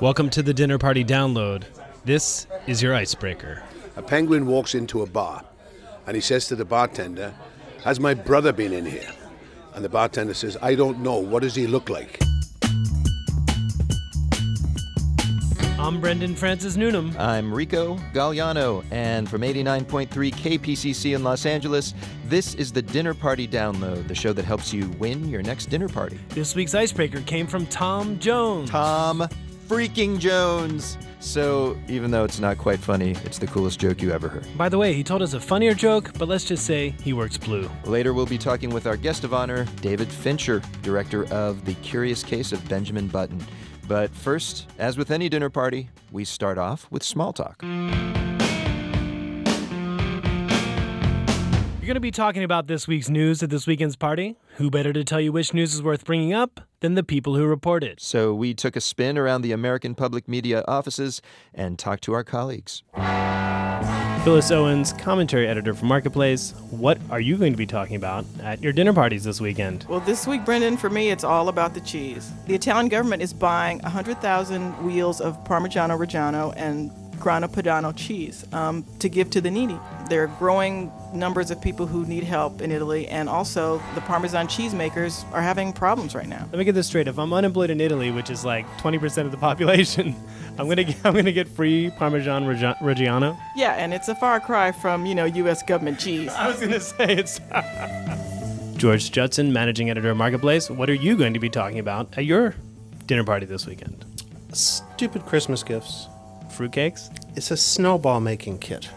Welcome to the Dinner Party Download. This is your icebreaker. A penguin walks into a bar and he says to the bartender, Has my brother been in here? And the bartender says, I don't know. What does he look like? I'm Brendan Francis Noonan. I'm Rico Galliano, and from 89.3 KPCC in Los Angeles, this is the Dinner Party Download, the show that helps you win your next dinner party. This week's icebreaker came from Tom Jones. Tom freaking Jones. So, even though it's not quite funny, it's the coolest joke you ever heard. By the way, he told us a funnier joke, but let's just say he works blue. Later, we'll be talking with our guest of honor, David Fincher, director of The Curious Case of Benjamin Button. But first, as with any dinner party, we start off with small talk. Going to be talking about this week's news at this weekend's party. Who better to tell you which news is worth bringing up than the people who report it? So we took a spin around the American Public Media offices and talked to our colleagues. Phyllis Owens, commentary editor for Marketplace. What are you going to be talking about at your dinner parties this weekend? Well, this week, Brendan, for me, it's all about the cheese. The Italian government is buying 100,000 wheels of Parmigiano Reggiano and Grana Padano cheese um, to give to the needy. There are growing numbers of people who need help in Italy, and also the Parmesan cheesemakers are having problems right now. Let me get this straight. If I'm unemployed in Italy, which is like 20% of the population, I'm gonna get, I'm gonna get free Parmesan Reggiano. Yeah, and it's a far cry from you know U.S. government cheese. I was gonna say it's. George Judson, managing editor of Marketplace. What are you going to be talking about at your dinner party this weekend? Stupid Christmas gifts. Fruitcakes? It's a snowball making kit.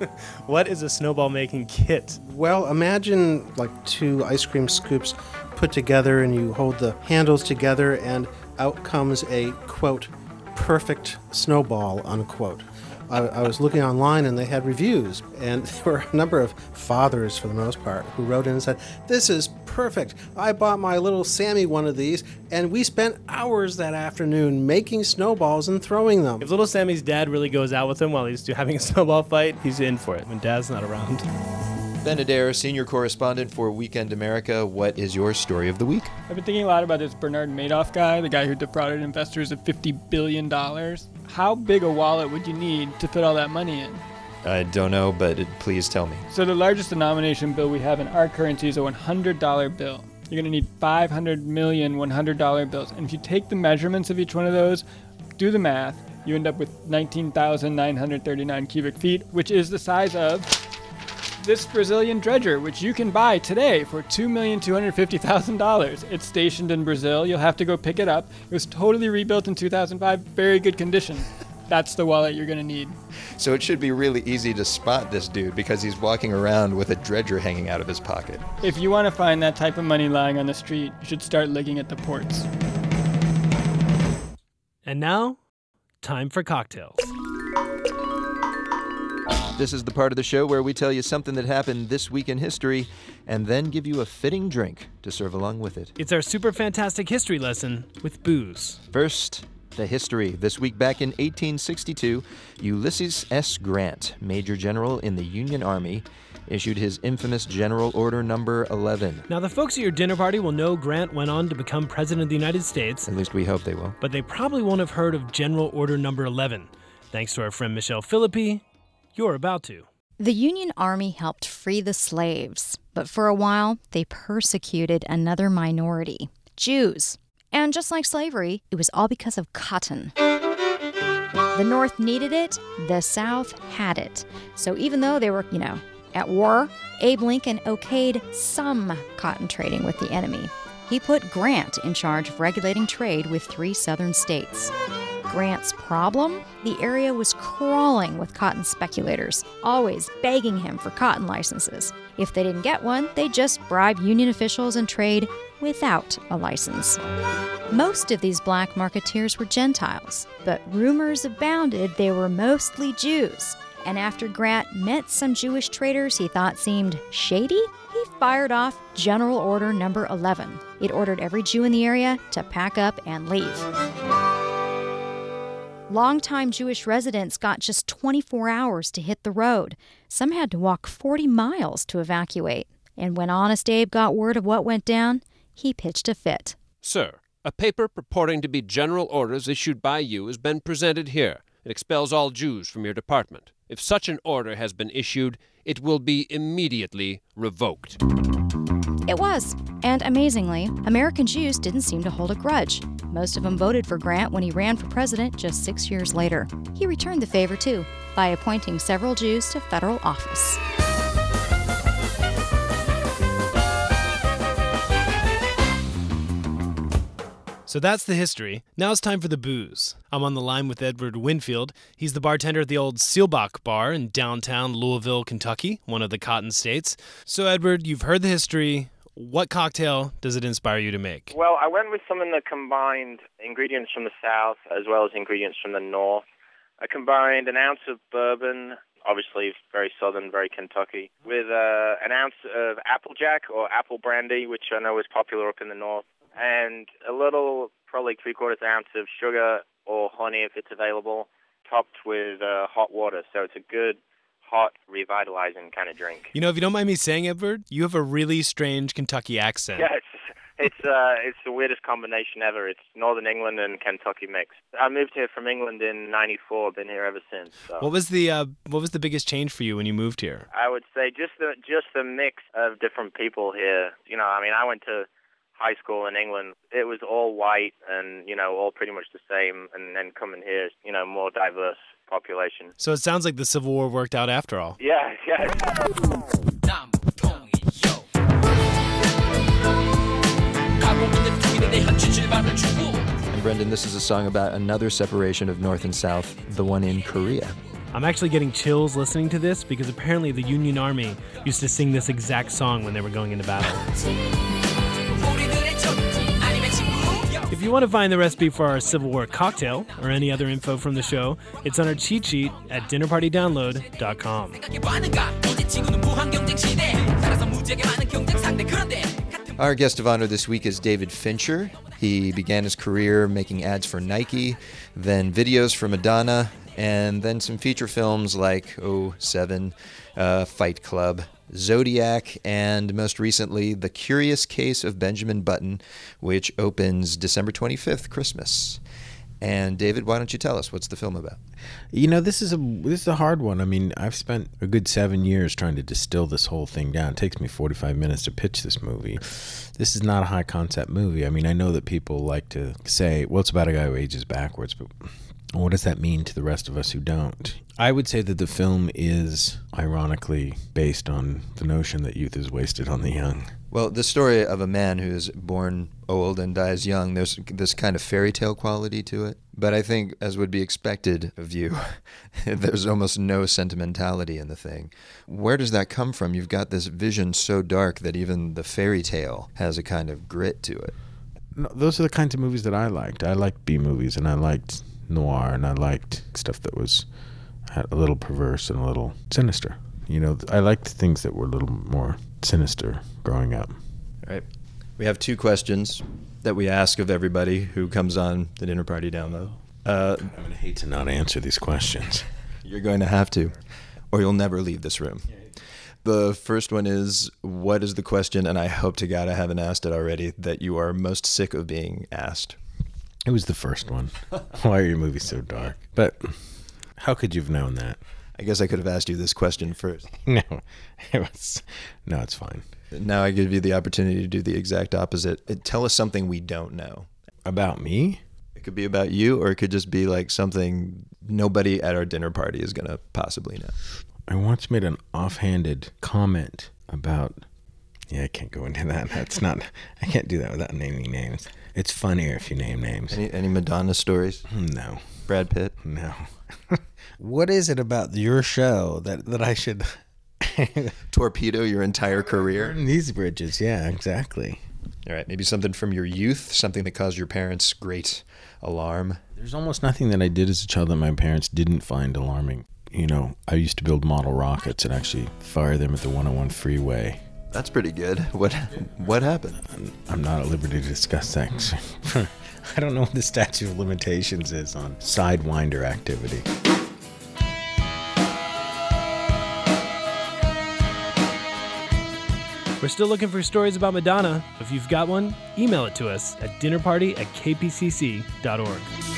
What is a snowball making kit? Well, imagine like two ice cream scoops put together and you hold the handles together and out comes a quote perfect snowball unquote. I, I was looking online and they had reviews and there were a number of fathers for the most part who wrote in and said, "This is perfect. I bought my little Sammy one of these and we spent hours that afternoon making snowballs and throwing them." If little Sammy's dad really goes out with him while he's having a snowball fight, he's in for it when dad's not around. Ben Adair, senior correspondent for Weekend America, what is your story of the week? I've been thinking a lot about this Bernard Madoff guy, the guy who defrauded investors of $50 billion. How big a wallet would you need to fit all that money in? I don't know, but it, please tell me. So, the largest denomination bill we have in our currency is a $100 bill. You're going to need 500 million $100 bills. And if you take the measurements of each one of those, do the math, you end up with 19,939 cubic feet, which is the size of this Brazilian dredger, which you can buy today for $2,250,000. It's stationed in Brazil. You'll have to go pick it up. It was totally rebuilt in 2005, very good condition. That's the wallet you're going to need. So it should be really easy to spot this dude because he's walking around with a dredger hanging out of his pocket. If you want to find that type of money lying on the street, you should start looking at the ports. And now, time for cocktails. This is the part of the show where we tell you something that happened this week in history and then give you a fitting drink to serve along with it. It's our super fantastic history lesson with booze. First, the history. This week back in 1862, Ulysses S. Grant, Major General in the Union Army, issued his infamous General Order Number 11. Now, the folks at your dinner party will know Grant went on to become President of the United States, At least we hope they will. but they probably won't have heard of General Order Number 11. Thanks to our friend Michelle Philippi, you're about to. The Union Army helped free the slaves, but for a while they persecuted another minority Jews. And just like slavery, it was all because of cotton. The North needed it, the South had it. So even though they were, you know, at war, Abe Lincoln okayed some cotton trading with the enemy. He put Grant in charge of regulating trade with three southern states. Grant's problem? The area was crawling with cotton speculators, always begging him for cotton licenses. If they didn't get one, they'd just bribe union officials and trade without a license. Most of these black marketeers were Gentiles, but rumors abounded they were mostly Jews. And after Grant met some Jewish traders he thought seemed shady, he fired off General Order Number 11. It ordered every Jew in the area to pack up and leave. Longtime Jewish residents got just 24 hours to hit the road. Some had to walk 40 miles to evacuate. And when Honest Abe got word of what went down, he pitched a fit. Sir, A paper purporting to be general orders issued by you has been presented here. It expels all Jews from your department. If such an order has been issued, it will be immediately revoked. It was. And amazingly, American Jews didn't seem to hold a grudge. Most of them voted for Grant when he ran for president just six years later. He returned the favor, too, by appointing several Jews to federal office. So that's the history. Now it's time for the booze. I'm on the line with Edward Winfield. He's the bartender at the old Seelbach Bar in downtown Louisville, Kentucky, one of the cotton states. So, Edward, you've heard the history. What cocktail does it inspire you to make? Well, I went with something that combined ingredients from the south as well as ingredients from the north. I combined an ounce of bourbon, obviously very southern, very Kentucky, with uh, an ounce of applejack or apple brandy, which I know is popular up in the north, and a little, probably three quarters ounce of sugar or honey if it's available, topped with uh, hot water. So it's a good, hot, revitalizing kind of drink. You know, if you don't mind me saying, Edward, you have a really strange Kentucky accent. Yeah, it's it's uh it's the weirdest combination ever. It's Northern England and Kentucky mixed. I moved here from England in '94. Been here ever since. So. What was the uh, what was the biggest change for you when you moved here? I would say just the just the mix of different people here. You know, I mean, I went to high school in England. It was all white and you know all pretty much the same. And then coming here, you know, more diverse population. So it sounds like the Civil War worked out after all. Yeah, yeah. And Brendan, this is a song about another separation of North and South, the one in Korea. I'm actually getting chills listening to this because apparently the Union Army used to sing this exact song when they were going into battle. If you want to find the recipe for our Civil War cocktail or any other info from the show, it's on our cheat sheet at dinnerpartydownload.com. Our guest of honor this week is David Fincher. He began his career making ads for Nike, then videos for Madonna, and then some feature films like Oh Seven, uh, Fight Club, Zodiac, and most recently, The Curious Case of Benjamin Button, which opens December 25th, Christmas. And David, why don't you tell us what's the film about? You know, this is a this is a hard one. I mean, I've spent a good seven years trying to distill this whole thing down. It takes me forty five minutes to pitch this movie. This is not a high concept movie. I mean, I know that people like to say, "Well, it's about a guy who ages backwards," but what does that mean to the rest of us who don't? I would say that the film is ironically based on the notion that youth is wasted on the young. Well, the story of a man who is born old and dies young, there's this kind of fairy tale quality to it. But I think, as would be expected of you, there's almost no sentimentality in the thing. Where does that come from? You've got this vision so dark that even the fairy tale has a kind of grit to it. No, those are the kinds of movies that I liked. I liked B movies and I liked noir and I liked stuff that was a little perverse and a little sinister. You know, I liked things that were a little more sinister growing up. All right. We have two questions that we ask of everybody who comes on the dinner party download. Uh, I'm going to hate to not answer these questions. You're going to have to, or you'll never leave this room. The first one is What is the question, and I hope to God I haven't asked it already, that you are most sick of being asked? It was the first one. Why are your movies so dark? But how could you have known that? I guess I could have asked you this question first. No, it was no. It's fine. Now I give you the opportunity to do the exact opposite. Uh, Tell us something we don't know. About me? It could be about you, or it could just be like something nobody at our dinner party is going to possibly know. I once made an offhanded comment about. Yeah, I can't go into that. That's not. I can't do that without naming names. It's funnier if you name names. Any, any Madonna stories? No. Brad Pitt? No. what is it about your show that, that I should torpedo your entire career? burn these bridges? Yeah, exactly. All right, maybe something from your youth, something that caused your parents great alarm. There's almost nothing that I did as a child that my parents didn't find alarming. You know, I used to build model rockets and actually fire them at the 101 freeway. That's pretty good. What what happened? I'm not at liberty to discuss that. I don't know what the statute of limitations is on sidewinder activity. We're still looking for stories about Madonna. If you've got one, email it to us at dinnerparty at kpcc.org.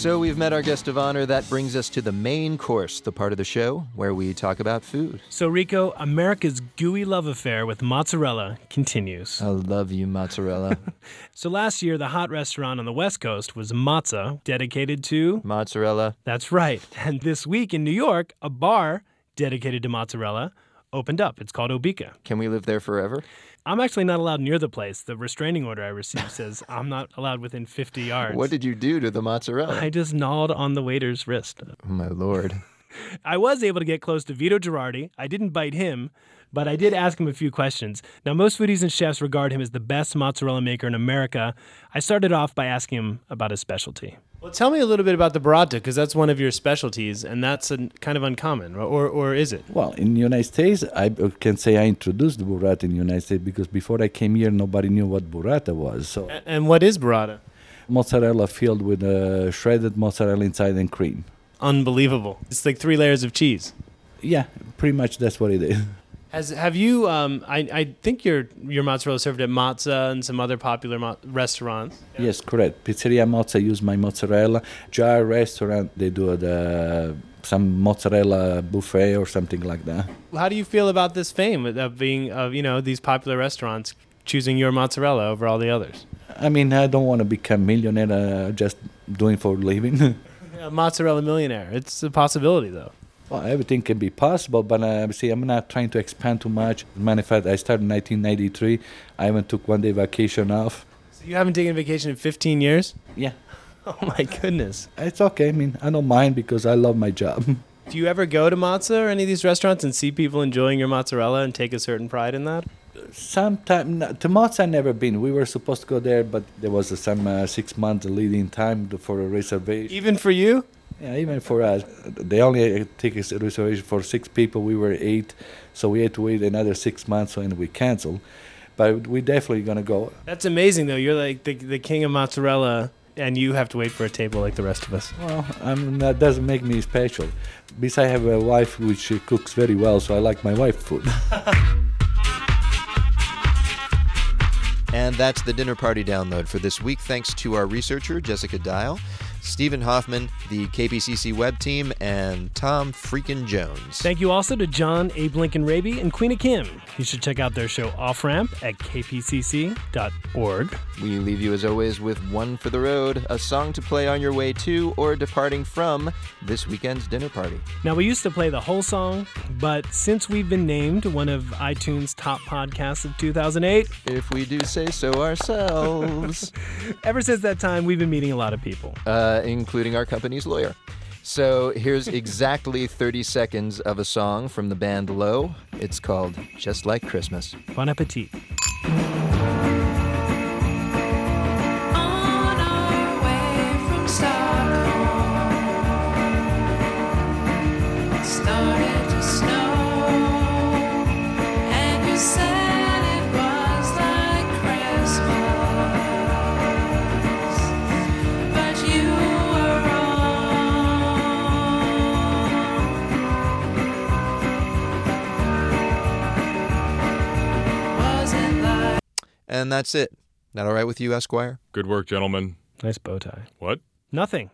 So we've met our guest of honor. That brings us to the main course, the part of the show where we talk about food. So, Rico, America's gooey love affair with mozzarella continues. I love you, mozzarella. So, last year, the hot restaurant on the West Coast was Mozza, dedicated to. mozzarella. That's right. And this week in New York, a bar dedicated to mozzarella opened up. It's called Obika. Can we live there forever? I'm actually not allowed near the place. The restraining order I received says I'm not allowed within 50 yards. What did you do to the mozzarella? I just gnawed on the waiter's wrist. oh, my lord. I was able to get close to Vito Girardi. I didn't bite him, but I did ask him a few questions. Now, most foodies and chefs regard him as the best mozzarella maker in America. I started off by asking him about his specialty. Well, tell me a little bit about the burrata, because that's one of your specialties, and that's a, kind of uncommon, or, or is it? Well, in the United States, I can say I introduced the burrata in the United States because before I came here, nobody knew what burrata was. So, A- And what is burrata? mozzarella filled with uh, shredded mozzarella inside and cream. Unbelievable. It's like three layers of cheese. Yeah, pretty much that's what it is. Has have you? Um, I I think your your mozzarella served at Mozza and some other popular mo- restaurants. Yes, correct. Pizzeria Mozza use my mozzarella. Jar restaurant they do the some mozzarella buffet or something like that. How do you feel about this fame of being of you know these popular restaurants choosing your mozzarella over all the others? I mean, I don't want to become millionaire uh, just doing for a living. A mozzarella millionaire. It's a possibility though. Well, everything can be possible, but uh, see, I'm not trying to expand too much. As a matter of fact, I started in 1993. I even took one day vacation off. So you haven't taken a vacation in 15 years? Yeah. Oh my goodness. It's okay. I mean, I don't mind because I love my job. Do you ever go to Mozza or any of these restaurants and see people enjoying your mozzarella and take a certain pride in that? Sometime to Mozza I never been. We were supposed to go there, but there was some uh, six months leading time for a reservation. Even for you? Yeah, even for us, they only uh, take reservation for six people. We were eight, so we had to wait another six months, and we canceled. But we definitely gonna go. That's amazing though. You're like the, the king of mozzarella and you have to wait for a table like the rest of us. Well, I mean, that doesn't make me special. Besides, I have a wife which uh, cooks very well, so I like my wife food. And that's the dinner party download for this week. Thanks to our researcher, Jessica Dial, Stephen Hoffman, the KPCC web team, and Tom Freakin' Jones. Thank you also to John, Abe Lincoln Rabe, and Queena Kim. You should check out their show Off Ramp at kpcc.org. We leave you, as always, with One for the Road, a song to play on your way to or departing from this weekend's dinner party. Now, we used to play the whole song, but since we've been named one of iTunes' top podcasts of 2008, If we do say so ourselves, ever since that time, we've been meeting a lot of people. uh, Uh, including our company's lawyer. So here's exactly 30 seconds of a song from the band Low. It's called Just Like Christmas. Bon appetit. And that's it. That all right with you, Esquire? Good work, gentlemen. Nice bow tie. What? Nothing.